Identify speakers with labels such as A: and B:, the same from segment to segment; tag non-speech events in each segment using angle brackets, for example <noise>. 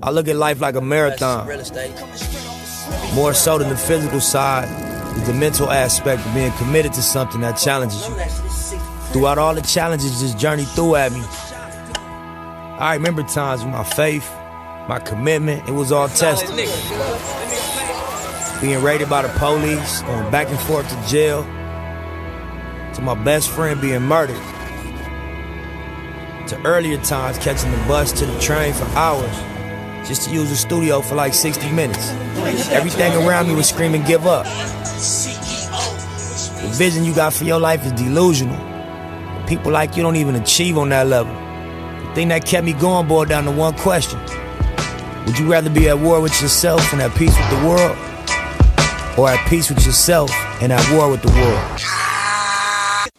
A: I look at life like a marathon. More so than the physical side is the mental aspect of being committed to something that challenges you. Throughout all the challenges this journey threw at me, I remember times when my faith, my commitment, it was all tested. Being raided by the police, going back and forth to jail, to my best friend being murdered, to earlier times catching the bus to the train for hours just to use the studio for like 60 minutes. Everything around me was screaming, give up. The vision you got for your life is delusional. People like you don't even achieve on that level. The thing that kept me going boiled down to one question. Would you rather be at war with yourself and at peace with the world? Or at peace with yourself and at war with the world?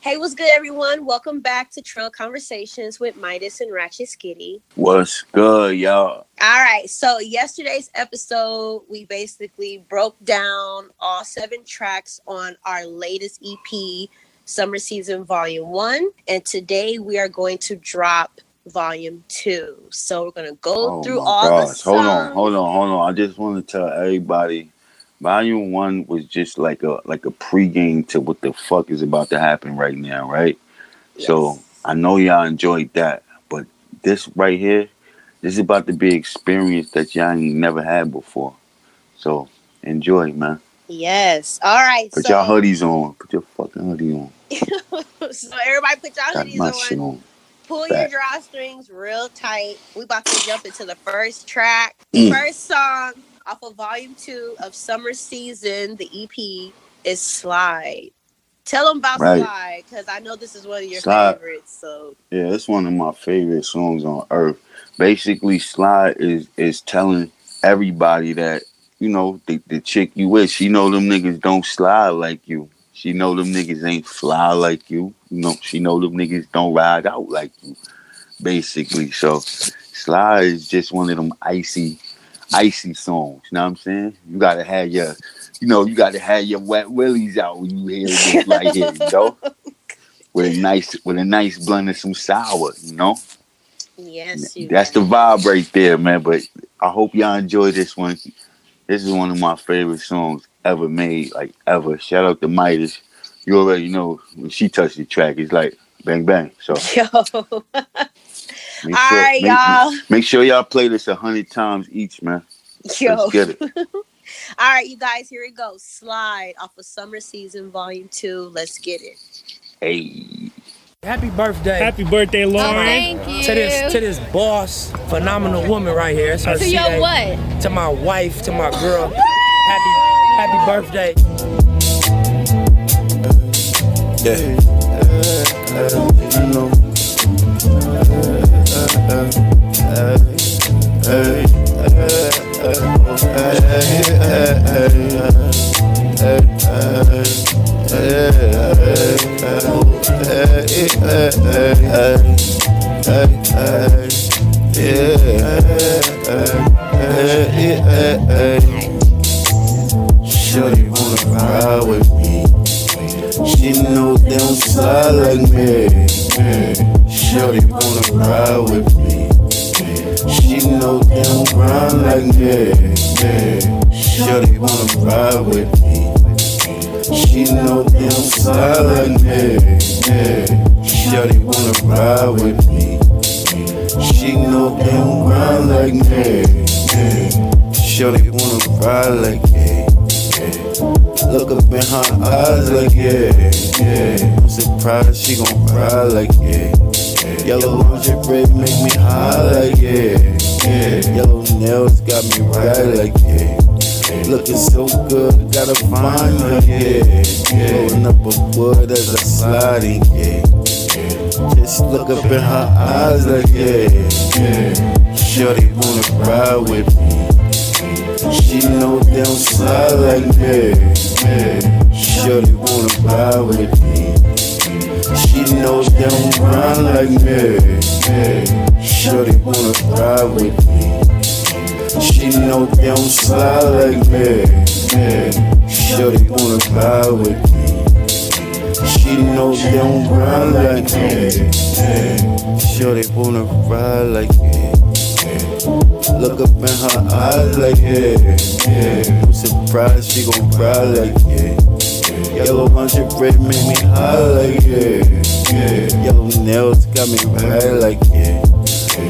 B: Hey, what's good, everyone? Welcome back to Trail Conversations with Midas and Ratchet Skitty.
C: What's good, y'all?
B: All right, so yesterday's episode, we basically broke down all seven tracks on our latest EP, Summer Season Volume 1. And today we are going to drop Volume 2. So we're going to go
C: Oh
B: through all the
C: gosh. Hold on, hold on, hold on. I just want to tell everybody, Volume One was just like a like a pregame to what the fuck is about to happen right now, right? So I know y'all enjoyed that, but this right here, this is about to be an experience that y'all ain't never had before. So enjoy, man.
B: Yes. All right.
C: Put
B: so,
C: y'all hoodies on. Put your fucking hoodie on. <laughs>
B: so everybody put y'all
C: Got
B: hoodies
C: my
B: on.
C: shit on.
B: Pull
C: Back.
B: your drawstrings real tight. We about to jump into the first track.
C: Mm.
B: First song off of volume two of Summer Season, the EP, is Slide. Tell them about
C: Right.
B: Slide, because I know this is one of your
C: Slide.
B: favorites. So
C: Yeah, it's one of my favorite songs on earth. Basically, Slide is is telling everybody that you know the, the chick you with, she know them niggas don't slide like you. She know them niggas ain't fly like you. You know, she know them niggas don't ride out like you. Basically, so Slide is just one of them icy, icy songs. You know what I'm saying? You gotta have your, you know, you gotta have your wet willies out when you hear this <laughs> right here, you know. With a nice, with a nice blend of some sour, you know.
B: yes, you
C: That's the vibe right there, man. But I hope y'all enjoy this one. This is one of my favorite songs ever made, like ever. Shout out to Midas. You already know when she touched the track, it's like bang bang. So <laughs>
B: Yo. <laughs>
C: make
B: All
C: sure,
B: right,
C: make,
B: y'all.
C: make sure y'all play this a hundred times each, man.
B: Yo.
C: Let's get it. <laughs>
B: All right, you guys, here it goes. Slide off of Summer Season Volume 2. Let's get it.
C: Hey,
A: Happy birthday.
D: Happy birthday,
E: Oh,
D: Lauren.
E: thank you.
A: to this to this boss, phenomenal woman right here. It's her
E: To your what?
A: To my wife, to my girl. Happy happy birthday.
F: Yeah. wanna ride with me. She know they don't slide like me. Shorty wanna ride with me. She know don't grind like me. Shorty wanna ride with me. She know they don't slide like me. Shorty wanna ride with me. She know don't grind like me. Shorty wanna ride like me. Look up in her eyes like yeah, yeah. I'm surprised she gon' cry like yeah. Yellow lingerie make me high like yeah, yeah. Yellow nails got me right like yeah. Looking so good, gotta find her yeah. Blowing up a wood as a sliding yeah. Just look up in her eyes like yeah, yeah. Shorty wanna ride with me. She know they don't slide like me. Shorty wanna ride with me. She know they don't grind like me. Shorty wanna ride with me. She know they don't slide like me. Shorty wanna ride with me. She know they don't grind like me. Shorty wanna ride like me. Look up in her eyes like yeah, yeah. I'm surprised she gon' cry like yeah. Yellow hundred bread make me high like yeah, yeah. Yellow nails got me high like yeah.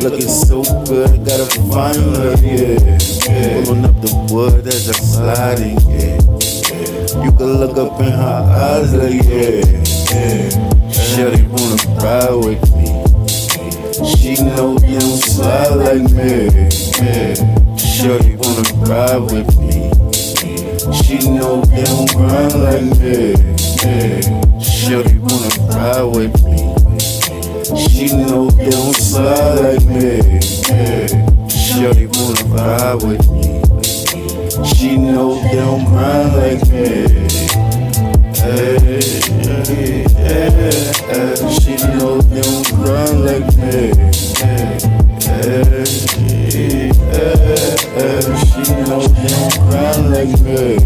F: Looking so good, gotta find her, yeah. Pulling up the wood as I'm sliding, yeah. You can look up in her eyes like, yeah, yeah. Shorty wanna ride with me. She know you don't slide like me, yeah. Shorty wanna ride with me. She know you don't grind like me, yeah. Shorty wanna ride with me. She know they don't slide like me. Yeah. Shorty wanna ride with me. She know they don't grind like me. Hey, hey, hey, She know they don't grind like me. Hey, hey, She know they don't grind like me.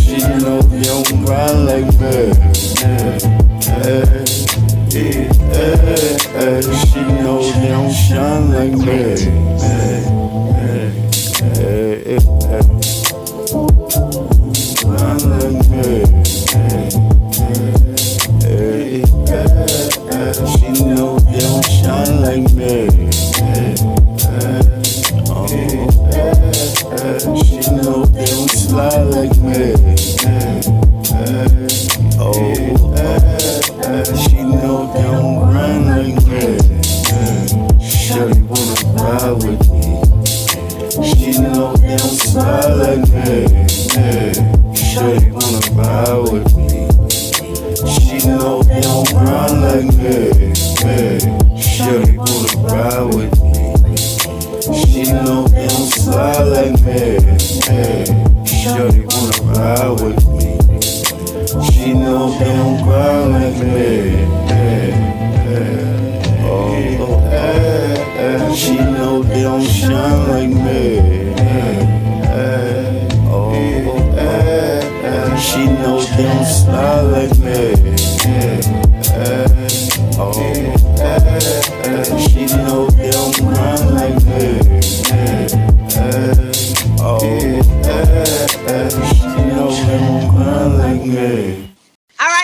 F: She know you don't grind like me. Eh, eh, eh, she know you don't shine like me.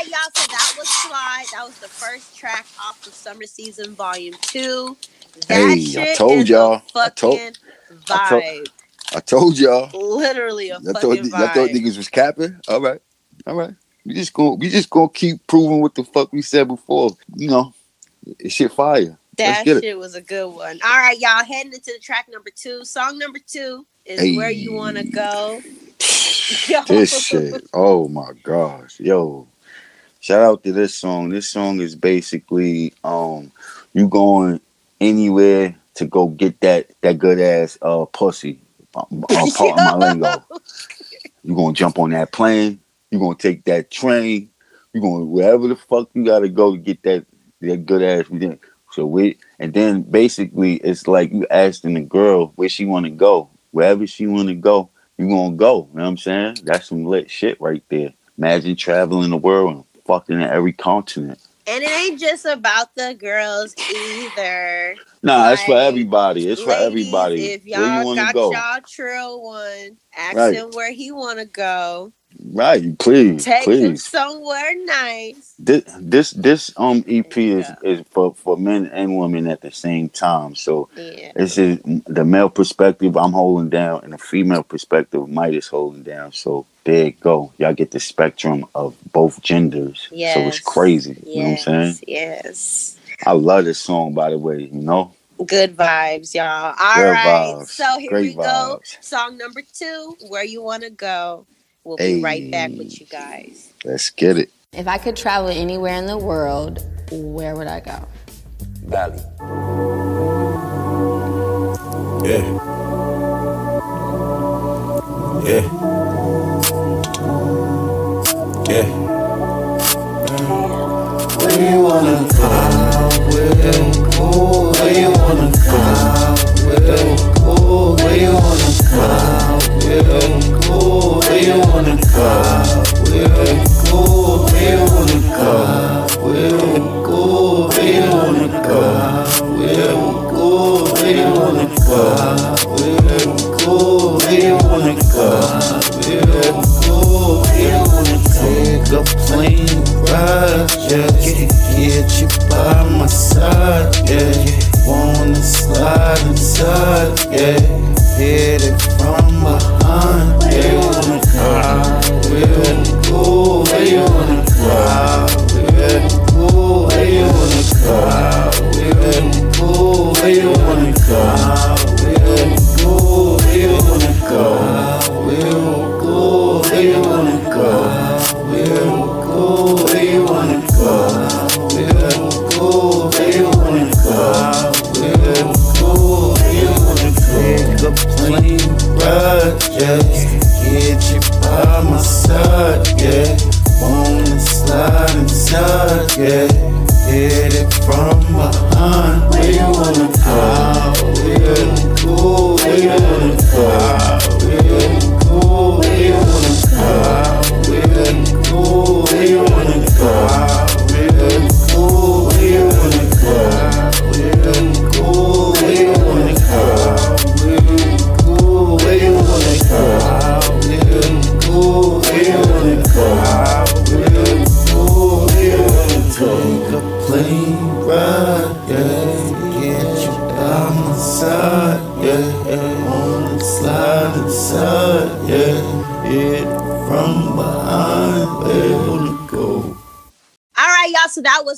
B: Right, y'all. So that was Slide. That was the first track off of Summer Season Volume Two. That
C: Hey, I
B: shit
C: told
B: is
C: y'all.
B: A
C: I told-
B: fucking
C: I told-
B: vibe.
C: I told y'all.
B: Literally a
C: Y'all
B: fucking
C: thought, y'all thought niggas was capping? All right. All right. We just gonna we just gonna keep proving what the fuck we said before. You know, it shit fire.
B: That
C: get it.
B: shit was a good one. All right, y'all heading into the track number two. Song number two is
C: Hey.
B: where you want to go. <laughs> Yo.
C: This shit. Oh my gosh. Yo. Shout out to this song. This song is basically um you going anywhere to go get that that good ass uh pussy. Uh, part of my lingo. You gonna jump on that plane, you gonna take that train, you gonna wherever the fuck you gotta go to get that that good ass so we and then basically it's like you asking the girl where she wanna go. Wherever she wanna go, you gonna go. You know what I'm saying? That's some lit shit right there. Imagine traveling the world fucking in every continent.
B: And it ain't just about the girls either.
C: Nah, it's for everybody. It's for everybody.
B: If y'all got
C: go?
B: y'all trill one, ask
C: Right.
B: him where he want to go.
C: Right, please,
B: Take
C: please.
B: somewhere nice.
C: This this this um EP is
B: Yeah.
C: is for for men and women at the same time. So
B: Yeah.
C: This is the male perspective I'm holding down, and the female perspective Midas holding down. So there you go. Y'all get the spectrum of both genders. So it's crazy. You know what I'm saying?
B: Yes.
C: I love this song, by the way. You know,
B: Good vibes, y'all. All
C: Good
B: right.
C: vibes.
B: So here
C: Great
B: we go. Song number two, Where You Want to Go. We'll be right back with you guys.
C: let's get it.
D: If I could travel anywhere in the world, where would I go?
A: Valley.
F: Yeah. Yeah. Yeah. Where you wanna go? Where you go? Where you wanna go? Where you go? Where you wanna go? Where you go? Where you wanna go? Where you go? Where you wanna go? Where you go? Where you wanna go? Where you wanna go? Where you go? Where you wanna go? Where you go? Where you wanna? Take a plane ride, yeah. Get you by my side, yeah. Wanna slide inside, yeah. Hit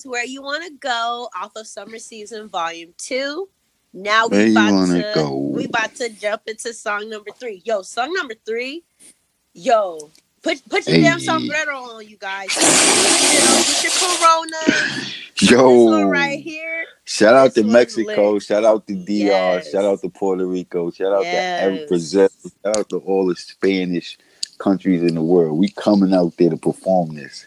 B: y'all. So that was where you want to go off of summer season volume two. Now we about
C: wanna go?
B: we about to jump into song number three. Yo, song number three. Yo, put put your damn
C: Hey.
B: sombrero on, you guys. Get your corona. <laughs>
C: Yo,
B: right here.
C: shout out to
B: This was
C: Mexico,
B: lit.
C: shout out to DR,
B: Yes.
C: shout out to Puerto Rico, shout out to every
B: Yes.
C: Brazil, shout out to all the Spanish countries in the world. We coming out there to perform this.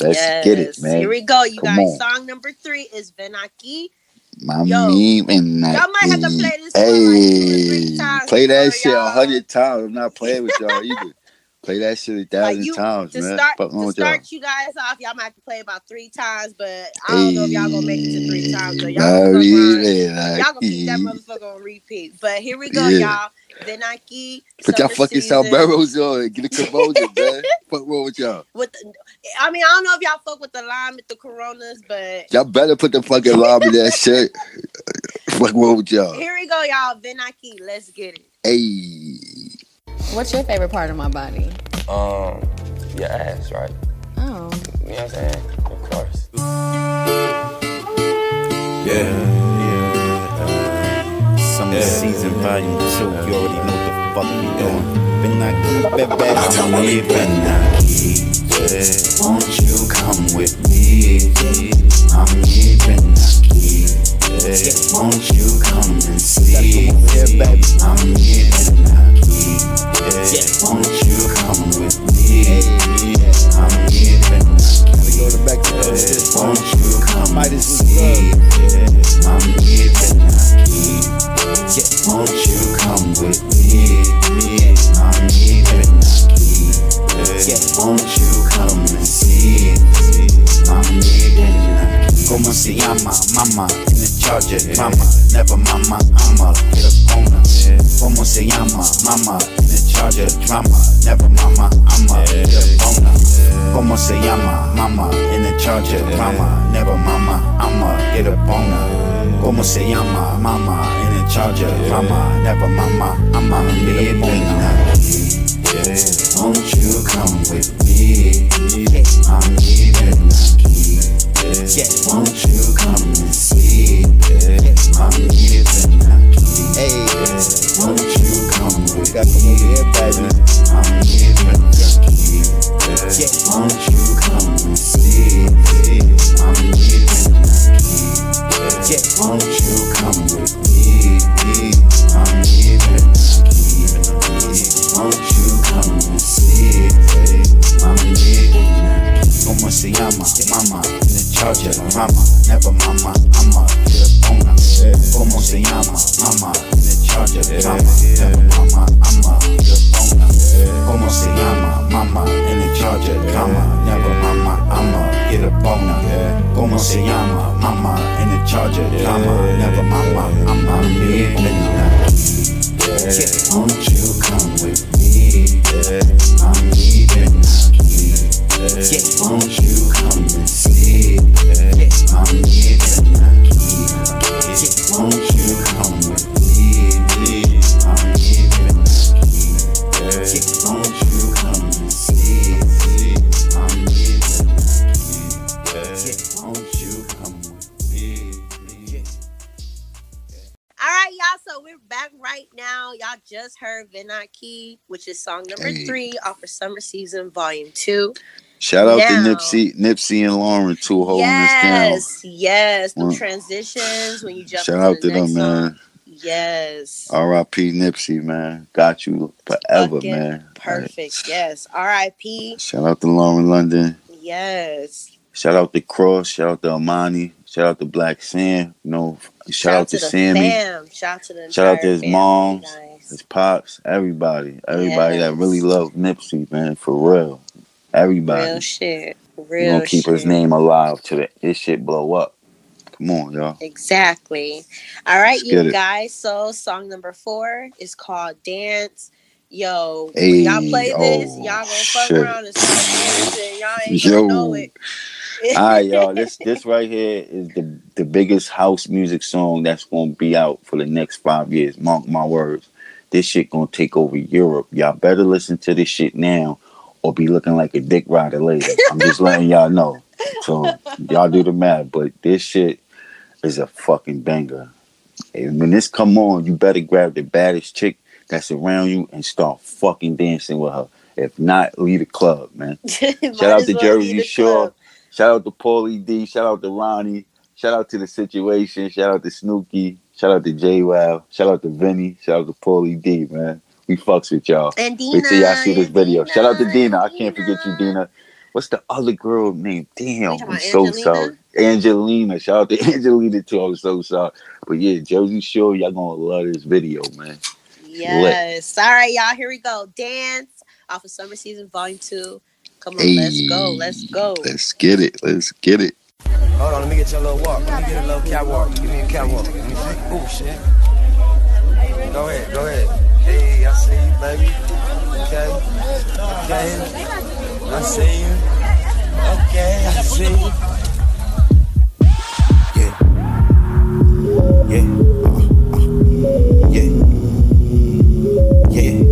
C: Let's get it, man.
B: Here we go, you
C: Come
B: guys.
C: on.
B: Song number three is Benaki.
C: My
B: Yo,
C: meme and
B: y'all might have to play this one like two or three
C: Hey,
B: times
C: play that shit a hundred times. I'm not playing with y'all either. Play that shit a thousand
B: you-
C: times,
B: to
C: man.
B: start
C: Fuck
B: to
C: with y'all.
B: start you guys off, y'all might have to play about three times, but I don't know if y'all gonna make it to three times. So y'all gonna, around.
C: ain't
B: y'all gonna keep that motherfucker on repeat. But here we go,
C: Yeah.
B: y'all. Venaki.
C: Put y'all fucking sombreros on and get a composure, <laughs> man. Fuck wrong with y'all.
B: With the, I mean, I don't know if y'all fuck with the lime with the coronas, but
C: Y'all better put the fucking lob in that shit. Fuck wrong with y'all.
B: here we go, y'all. Venaki, let's get it.
C: Hey.
D: What's your favorite part of my body?
E: Um, your ass, right?
D: Oh.
E: You know what I'm saying? Of course.
F: Yeah, yeah. Uh, summer season volume two. You already know what the fuck we doing. Been not keep it back. I'm leaving now. Yeah, won't you come with me? I'm leaving now. Yeah, won't you come and see? I'm leaving now. Yeah, won't you come with me? I'm leaving. Now. Yeah, won't you come and see? I'm leaving. Yeah, won't you come with me? I'm leaving. Yeah, won't you come and see? I'm leaving. Como se llama, mama, in the charger, mama, never mama, get up on. Como se llama, mama, charger, drama, never mama, I'ma get up on her. Como se llama, mama, in the charger, drama, never mama, I'ma get up on her. Como se llama, mama, in the charger, drama, never mama, I'ma get up on her. Yeah, won't you come with me? I'm leaving now. Yeah, won't you come and see? I'm
B: Heard Key, which is song number
C: Hey.
B: three off of Summer Season Volume Two.
C: Shout out
B: Now-
C: to Nipsey, Nipsey and Lauren too holding this down.
B: yes, yes, the transitions when you jump.
C: Shout out
B: the
C: to them,
B: next
C: man.
B: Yes,
C: R.I.P. Nipsey, man. Got you forever,
B: Fucking
C: man.
B: perfect. Yes, R.I.P.
C: Shout out to Lauren London.
B: Yes,
C: Shout out to Cross. Shout out to Amani. Shout out to Blacc Sam. You know, shout, out to,
B: the
C: Sammy.
B: fam. Shout out to the
C: Shout out to his mom. His pops, everybody. Everybody that really loved Nipsey, man, for real. Everybody.
B: Real shit.
C: We're gonna keep
B: shit.
C: his name alive till the, his shit blow up. Come on, y'all.
B: Exactly. All right,
C: Let's
B: you
C: get it.
B: guys. So song number four is called Dance. Yo,
C: Hey,
B: y'all play this,
C: oh,
B: y'all gonna fuck
C: shit.
B: around and start dancing. Y'all ain't
C: Yo.
B: gonna know it.
C: All right, y'all. <laughs> This this right here is the the biggest house music song that's gonna be out for the next five years. Mark my words. This shit gonna take over Europe. Y'all better listen to this shit now, or be looking like a dick rider later. I'm just letting y'all know. So y'all do the math, but this shit is a fucking banger. And when this come on, you better grab the baddest chick that's around you and start fucking dancing with her. If not, leave the club, man. <laughs> Shout out to
B: well
C: Jersey Shore.
B: club.
C: Shout out to Pauly D. Shout out to Ronnie. Shout out to the situation. Shout out to Snooki. Shout out to JWoww. Shout out to Vinny. Shout out to Pauly D, man. We fucks with y'all.
B: And Deena.
C: Wait till y'all see this video. Shout out to Deena. I can't forget you, Deena. What's the other girl name? Damn, I'm so
B: Angelina?
C: sorry. Angelina. Shout out to <laughs> Angelina too. I'm so sorry. But yeah, Jersey Shore, y'all gonna love this video, man.
B: Yes. All right, y'all. Here we go. Dance off of Summer Season Volume Two. Come on, let's go. Let's go.
C: Let's get it. Let's get it.
F: Hold on, let me get you a little walk. Let me get a little catwalk. Give me a catwalk. Let me see. Oh shit. Go ahead, go ahead. Hey, I see you, baby. Okay. Okay. I see you. Okay, I see you. Yeah. Yeah. Uh, uh, yeah. Yeah.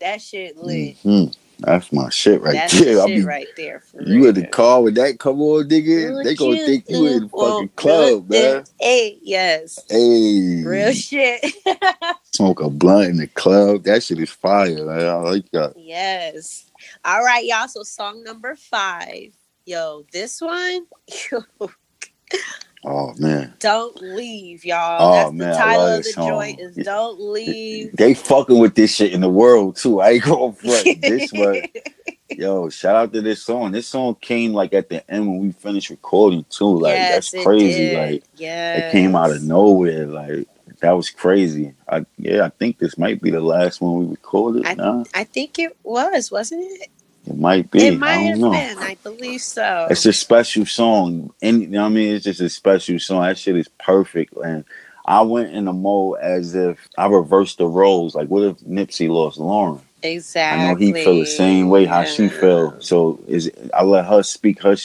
G: That
B: shit lit.
C: mhm. that's my shit right
B: That's
C: there.
B: the <laughs>
C: I
B: shit
C: be,
B: right there. For
C: you in the car with that come on, nigga. They gonna think you in the fucking club, man.
B: Hey, yes.
C: Hey,
B: Real shit. <laughs>
C: smoke a blunt in the club. That shit is fire. Man. I like that.
B: yes. All right, y'all. So song number five. Yo, this one, <laughs>
C: Oh man,
B: Don't Leave, y'all.
C: Oh,
B: That's
C: man,
B: the
C: I
B: title
C: love
B: of the
C: song.
B: joint is Don't Leave.
C: they fucking with this shit in the world too. I ain't going <laughs> front. this one, yo, shout out to this song. This song came like at the end when we finished recording too. Like
B: Yes,
C: that's crazy. Like
B: yes.
C: it came out of nowhere. Like that was crazy. I yeah, I think this might be the last one we recorded.
B: I-
C: nah,
B: I think it was, wasn't it?
C: It might be.
B: It might
C: I
B: have
C: know.
B: been. I believe so.
C: It's a special song. And you know what I mean? It's just a special song. That shit is perfect. And I went in the mode as if I reversed the roles. Like, what if Nipsey lost Lauren?
B: exactly.
C: I know he feel the same way how she felt. So is I let her speak her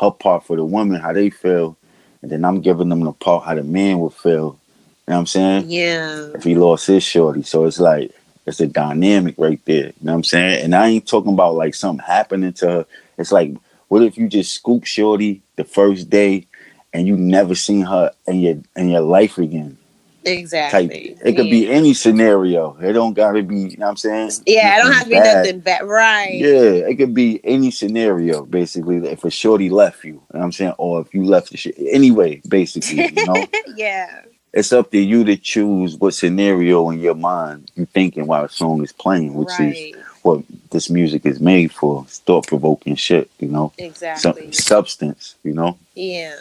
C: her part for the woman how they feel, and then I'm giving them the part how the man would feel. You know what I'm saying?
B: Yeah.
C: If he lost his shorty, so it's like it's a dynamic right there. You know what I'm saying? And I ain't talking about like something happening to her. It's like what if you just scoop shorty the first day, and you never seen her in your in your life again? Type.
B: Exactly.
C: It could be any scenario. It don't gotta be. You know what I'm saying?
B: Yeah, I don't have to be
C: bad.
B: nothing bad. Right.
C: Yeah, it could be any scenario, basically. If a shorty left you, you know what I'm saying, or if you left the shit. Anyway, basically, you know, <laughs>
B: yeah.
C: It's up to you to choose what scenario in your mind you're thinking while a song is playing, which is what this music is made for. It's thought provoking shit, you know, Some-
B: Exactly.
C: substance, you know.
B: Yeah.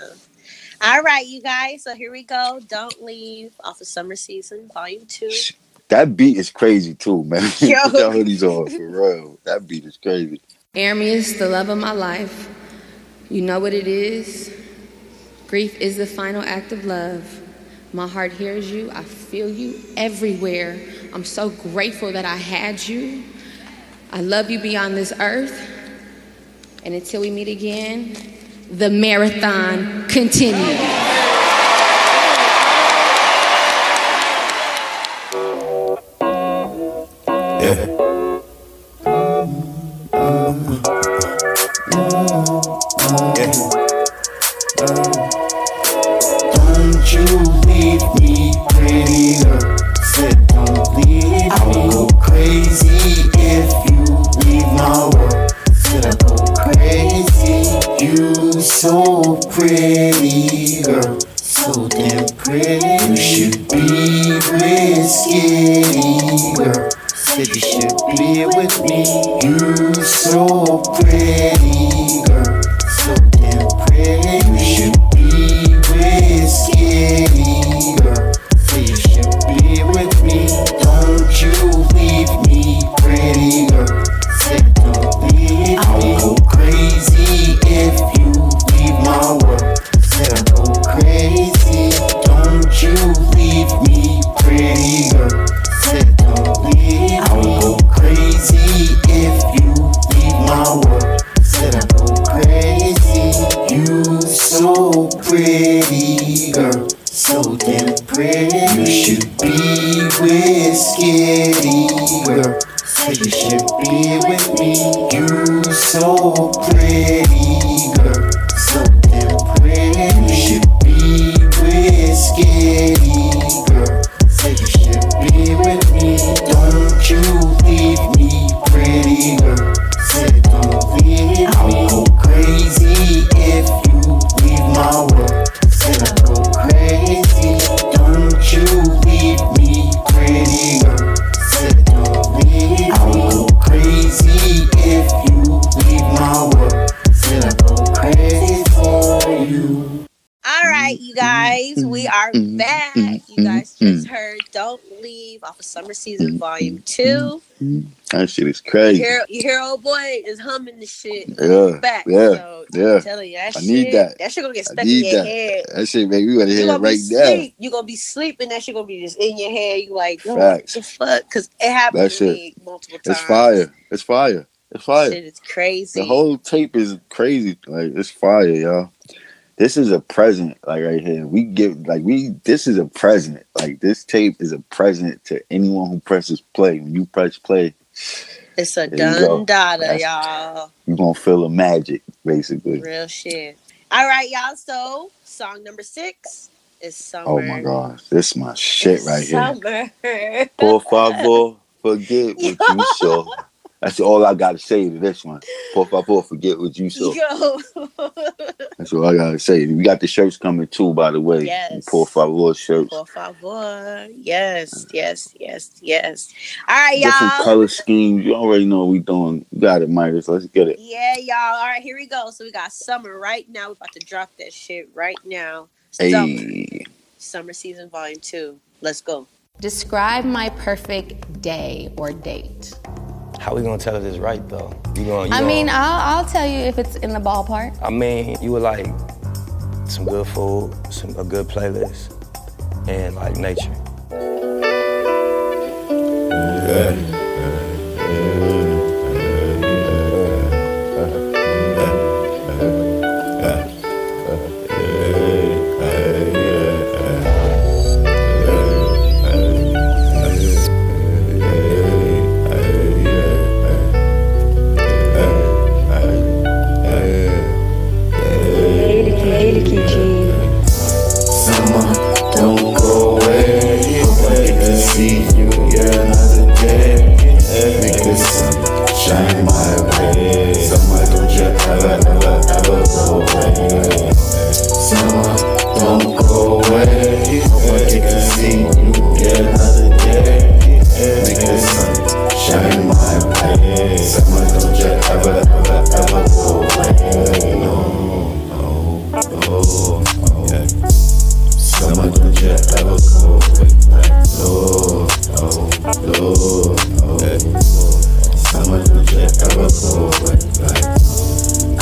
B: All right, you guys. So here we go. Don't leave off of summer season, volume two.
C: That beat is crazy too, <laughs> man.
B: Yo.
C: Put that hoodies on for real. That beat is crazy.
F: Aramis, the love of my life. You know what it is. Grief is the final act of love. My heart hears you. I feel you everywhere. I'm so grateful that I had you. I love you beyond this earth. And until we meet again, the marathon continues.
B: Summer Season Volume Two. Mm-hmm.
C: That shit is crazy.
B: You hear, you hear, old boy is humming the shit.
C: Yeah,
B: back.
C: yeah,
B: so,
C: yeah.
B: I'm telling you, that
C: I
B: shit,
C: need that.
B: That shit gonna get stuck in your
C: that.
B: head.
C: That shit, man, gotta
B: You
C: hear it
B: gonna
C: right
B: be
C: now.
B: You gonna be sleeping. That shit gonna be just in your head. You like, oh, yo,
C: Facts.
B: what the fuck? Because it happened
C: That shit-
B: multiple times.
C: It's fire. It's fire. It's fire.
B: Shit is crazy.
C: The whole tape is crazy. Like it's fire, y'all. This is a present, like right here. We give like we this is a present. Like this tape is a present to anyone who presses play. When you press play,
B: It's a
C: There you go.
B: done data, y'all.
C: you gonna feel the magic, basically.
B: Real shit. All right, y'all. So song number six is summer.
C: Oh my gosh, this is my shit
B: It's
C: right here.
B: Summer. <laughs>
C: Por favor, forget what you saw. That's all I gotta say to this one. Por favor, forget what you saw.
B: Yo.
C: That's all I gotta say. We got the shirts coming too, by the way.
B: Yes.
C: Por favor shirts.
B: Por favor. Yes, yes, yes, yes. All right,
C: Different
B: y'all.
C: Different color schemes. You already know what we doing. You got it, Midas. Let's get it.
B: Yeah, y'all. All right, here we go. So we got summer right now. We're about to drop that shit right now. Summer.
C: Hey.
B: Summer season volume two. Let's go.
D: Describe my perfect day or date.
A: How we gonna tell if it's right though? You gonna? You
D: I mean,
A: gonna-
D: I'll, I'll tell you if it's in the ballpark.
A: I mean, you would like some good food, some a good playlist, and like nature.
F: Summer,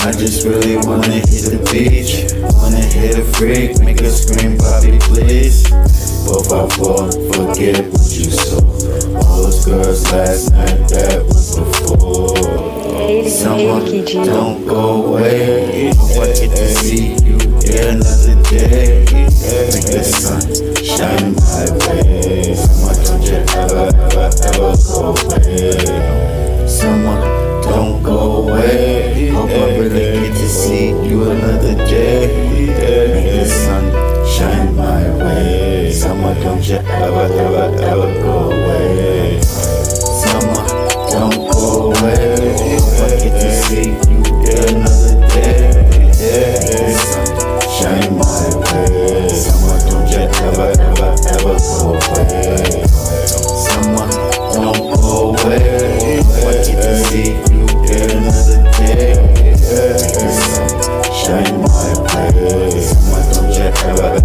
F: I just really wanna hit the beach, wanna hit a freak, make her scream, Bobby, please. Por favor, forget what you saw. All those girls last night, that was before. Summer, don't go away. I get to see you here another day. Make the sun shine my way. Summer, don't you ever, ever, ever go away. Summer, don't go away. Hope I really get to see you another day. Make the sun shine my way. Summer, don't you ever, ever, ever go away. Summer, don't go away. Hope I get to see you another day. Make the sun shine my way. Summer, don't you ever, ever, ever go away. Summer, don't go away. Hope I get to see you day. Make shine my way. Summer, don't you ever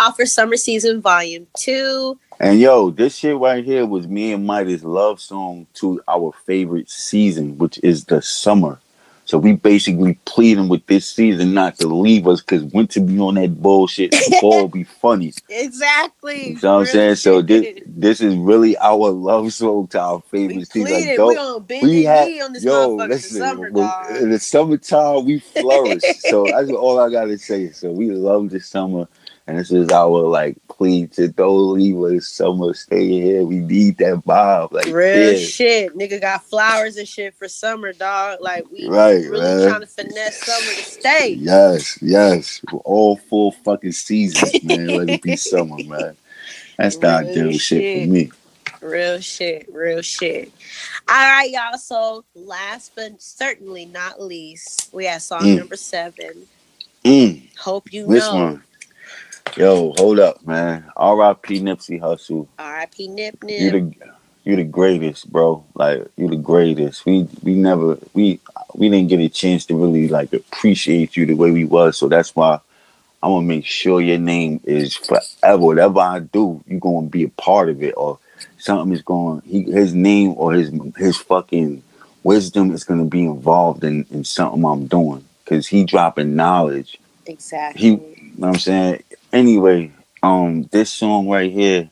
F: summer
B: off for summer season volume two.
C: And yo, this shit right here was me and Midas' love song to our favorite season, which is the summer. So we basically pleading with this season not to leave us because winter be on that bullshit, and <laughs> fall be funny.
B: Exactly.
C: You know what I'm saying? So this this is really our love song to our favorite
B: we
C: season. Like,
B: pleaded.
C: don't-
B: we on
C: we had
B: on this
C: yo, listen.
B: summer, dog.
C: in the summertime, we flourish. <laughs> so that's all I gotta say. So we love this summer, And this is our like plea to don't leave us summer. Stay here. We need that vibe. Like
B: Real
C: yeah.
B: shit. Nigga got flowers and shit for summer, dog. Like we
C: Right,
B: really
C: man.
B: trying to finesse summer to stay.
C: Yes, yes. All full fucking seasons, man. Let it be summer, <laughs> man. That's the ideal shit
B: shit.
C: for me.
B: Real shit, real shit. All right, y'all. So last but certainly not least, we had song
C: Mm.
B: number seven.
C: Mm,
B: Hope you
C: which
B: know.
C: one? Yo, hold up, man. R.I.P. Nipsey Hussle.
B: R.I.P. Nip
C: You
B: Nip.
C: the you the greatest, bro. Like you the greatest. We we never we we didn't get a chance to really like appreciate you the way we was. So that's why I'm gonna make sure your name is forever. Whatever I do, you're gonna be a part of it, or something is going. He his name or his his fucking wisdom is gonna be involved in in something I'm doing because he dropping knowledge.
B: Exactly.
C: He, you know what I'm saying? Anyway, um, this song right here,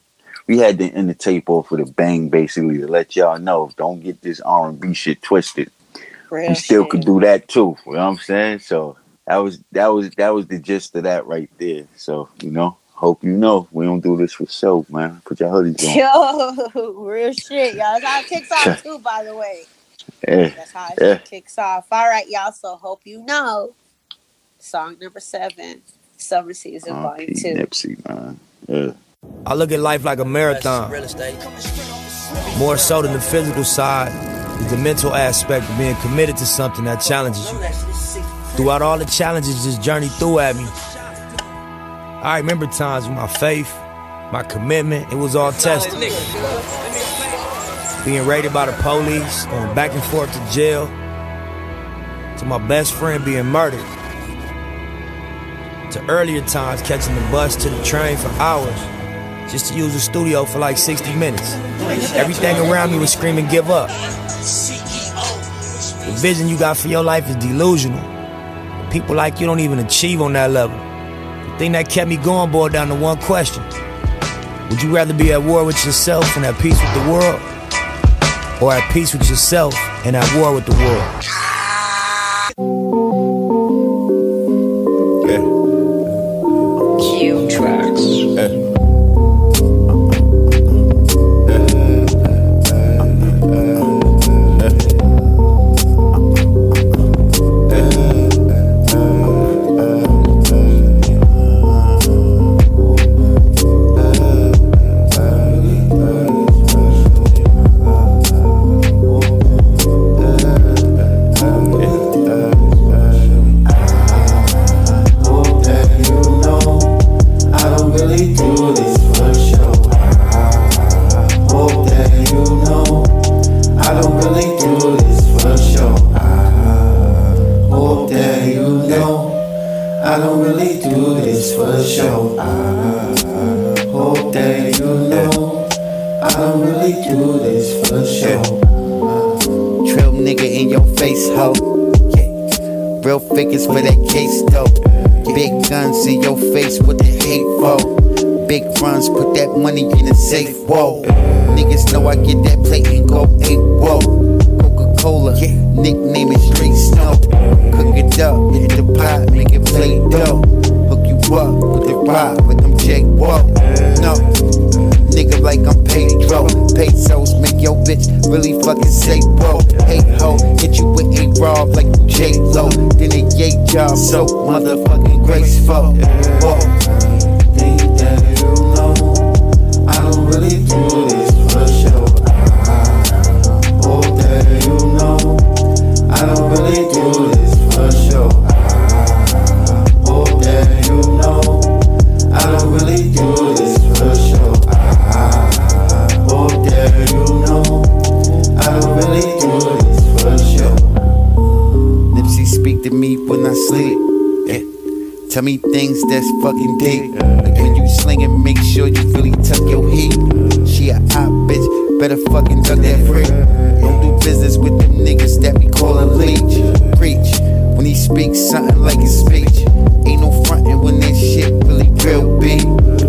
C: we had to end the tape off with a bang, basically, to let y'all know. Don't get this R&B shit twisted.
B: real
C: we still
B: shit.
C: could do that too. You know what I'm saying? So that was that was that was the gist of that right there. So you know, hope you know we don't do this for show, man. Put your hoodies on.
B: Yo, <laughs> real shit, y'all. That's how it kicks off <laughs> too, by the way.
C: Yeah.
B: That's how it
C: Yeah.
B: kicks off. All right, y'all. So hope you know. Song number seven, Summer Season oh, Volume
C: R.I.P.
B: Two.
C: Nipsey, man. Yeah.
A: I look at life like a marathon. More so than the physical side is the mental aspect of being committed to something that challenges you. Throughout all the challenges this journey threw at me, I remember times when my faith, my commitment, it was all tested. Being raided by the police, going back and forth to jail, to my best friend being murdered, to earlier times catching the bus to the train for hours just to use the studio for like 60 minutes. Everything around me was screaming, give up. The vision you got for your life is delusional. People like you don't even achieve on that level. The thing that kept me going boiled down to one question. Would you rather be at war with yourself and at peace with the world? Or at peace with yourself and at war with the world?
H: Pedro. Pesos make your bitch really fucking say bro. Hey ho, hit you with a rob like J Lo. Then a yay job so motherfucking graceful. Whoa.
F: Think oh, you know I don't really do this for show. Hope that you know I don't really do this
H: to me when I sleep. Yeah. Tell me things that's fucking deep. Like when you slinging, make sure you really tuck your heat. She a hot bitch, better fucking duck that freak. Don't do business with them niggas that we call a leech. Preach when he speaks something like his speech. Ain't no frontin' when this shit really real big.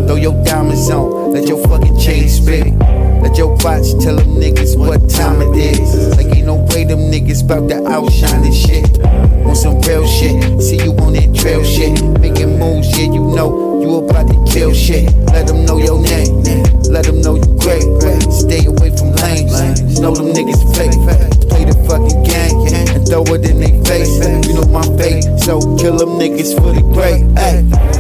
H: Throw your diamonds on, let your fucking chain spit. Let your watch tell them niggas what time it is. Like ain't no way them niggas bout to outshine this shit. On some real shit, see you on that trail shit. Making moves, yeah, you know, you about to kill shit. Let them know your name. Let them know you great. Stay away from lanes. Know them niggas fake. Play the fucking game and throw it in their face. You know my fate, so kill them niggas for the great. Ay.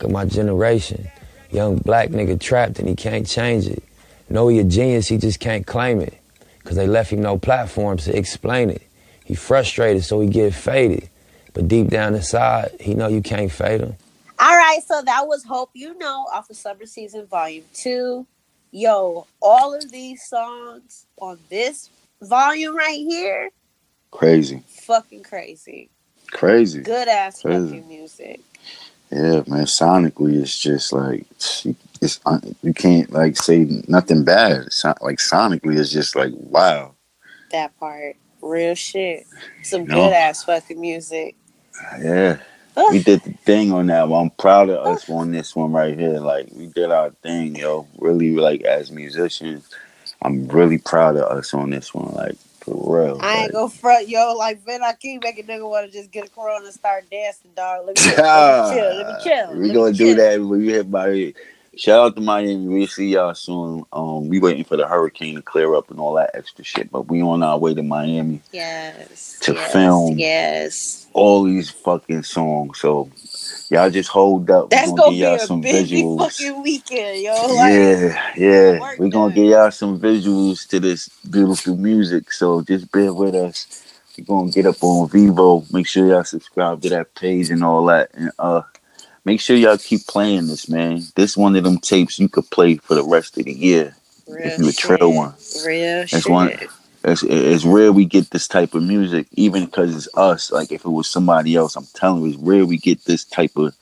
A: Tupac of my generation. Young black nigga trapped and he can't change it. Know he a genius, he just can't claim it. Cause they left him no platforms to explain it. He frustrated, so he get faded. But deep down inside, he know you can't fade him.
B: All right, so that was Hope You Know off of Summer Season Volume 2. Yo, all of these songs on this volume right here,
C: Crazy.
B: fucking crazy.
C: Crazy.
B: Good ass
C: Crazy.
B: fucking music.
C: Yeah, man. Sonically, it's just like it's uh, you can't like say nothing bad. Like sonically, it's just like wow.
B: That part. Real shit. Some
C: No.
B: good ass fucking music.
C: Yeah, we did the thing on that one. I'm proud of us on this one right here. Like we did our thing, yo. Really, like as musicians, I'm really proud of us on this one. Like for real.
B: I ain't gonna front, yo. Like Ben Akeem make a nigga want to just get a corona and start dancing, dog. Let me, chill. let me <laughs> chill. Let me chill.
C: We
B: let
C: gonna do
B: chill.
C: that when we hit by. Shout out to Miami. We see y'all soon. Um, we waiting for the hurricane to clear up and all that extra shit, but we on our way to Miami
B: Yes.
C: To
B: yes,
C: film.
B: Yes.
C: all these fucking songs. So y'all just hold up.
B: That's
C: we
B: gonna
C: gonna
B: be
C: y'all
B: a
C: some
B: busy <laughs>
C: visuals.
B: fucking weekend, yo. Like,
C: yeah, yeah. We're gonna get y'all some visuals to this beautiful music. So just bear with us. We're gonna get up on Vevo. Make sure y'all subscribe to that page and all that. And uh make sure y'all keep playing this, man. This one of them tapes you could play for the rest of the year.
B: real
C: if you a trail one.
B: Real
C: That's
B: shit.
C: one it's, it's rare we get this type of music, even because it's us. Like if it was somebody else, I'm telling you, it's rare we get this type of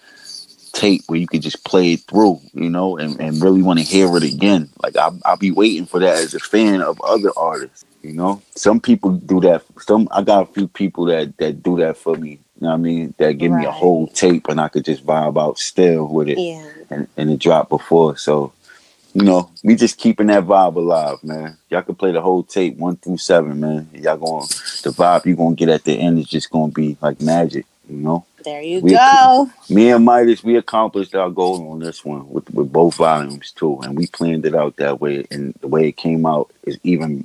C: tape where you could just play it through, you know, and, and really want to hear it again. Like I'll, I'll be waiting for that as a fan of other artists, you know. Some people do that. Some I got a few people that that do that for me. You know what I mean? That give me a whole tape and I could just vibe out still with it
B: Yeah.
C: and, and it dropped before. So, you know, we just keeping that vibe alive, man. Y'all can play the whole tape one through seven, man. Y'all going the vibe you gonna get at the end is just gonna be like magic, you know.
B: There you
C: We-
B: go.
C: Me and Midas, we accomplished our goal on this one with with both volumes too, and we planned it out that way. And the way it came out is even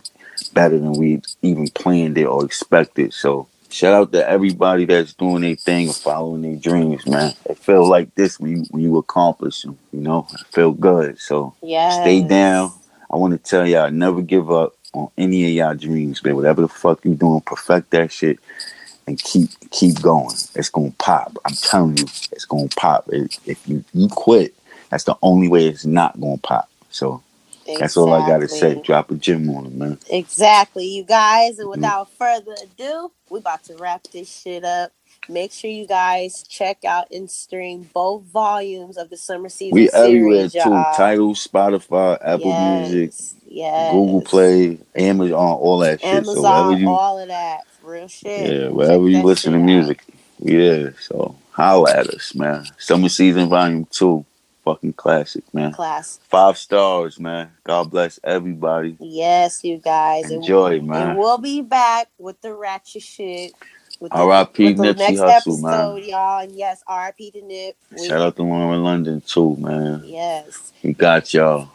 C: better than we even planned it or expected. So. Shout out to everybody that's doing their thing and following their dreams, man. It feel like this when you, when you accomplish them, you know. It feel good. So
B: Yeah.
C: Stay down. I want to tell y'all, never give up on any of y'all dreams, man. Whatever the fuck you doing, perfect that shit and keep keep going. It's gonna pop. I'm telling you, it's gonna pop. If you you quit, that's the only way it's not gonna pop. So that's all I gotta say. Drop a gem on it, man.
B: Exactly, you guys.
C: Mm-hmm.
B: And without further ado, we about to wrap this shit up. Make sure you guys check out and stream both volumes of the summer season
C: We
B: series,
C: everywhere too.
B: y'all.
C: Tidal, Spotify, Apple
B: Yes,
C: Music,
B: yes.
C: Google Play, Amazon, all that shit. so
B: Amazon,
C: you
B: all of that. Real shit.
C: Yeah,
B: Check
C: wherever you listen to
B: shit out.
C: music. Yeah, so holla at us, man. Summer season volume two. Fucking classic, man.
B: Class.
C: Five stars, man. God bless everybody.
B: Yes, you guys.
C: Enjoy,
B: And
C: man.
B: we'll be back with the ratchet shit.
C: R.I.P. Nipsey
B: next
C: Hussle,
B: episode,
C: man.
B: y'all. And yes, R.I.P. to Nip. We-
C: Shout out to Lauren London too, man.
B: Yes.
C: We got y'all.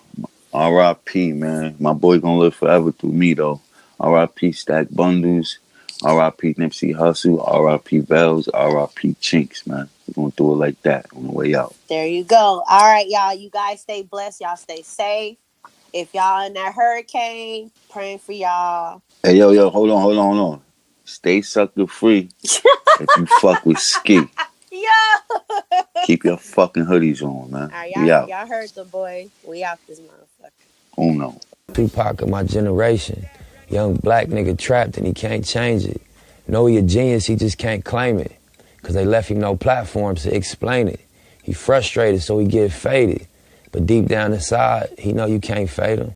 C: R.I.P. Man. My boy gonna live forever through me though. R.I.P. Stack Bundles. R.I.P. Nipsey Hussle. R.I.P. Bells. R.I.P. Chinx, man. We're gonna do it like that on the way out.
B: There you go. All right, y'all. You guys stay blessed. Y'all stay safe. If y'all in that hurricane, praying for y'all.
C: Hey yo yo, hold on, hold on, hold on. Stay sucker free <laughs> if you fuck with ski.
B: Yo!
C: Keep your fucking hoodies on, man.
B: All right, y'all,
C: out.
B: y'all heard the boy. We out this motherfucker.
C: Oh no.
A: Tupac of my generation. Young black nigga trapped and he can't change it. Know he a genius, he just can't claim it. Cause they left him no platforms to explain it. He frustrated, so he get faded. But deep down inside, he know you can't fade him.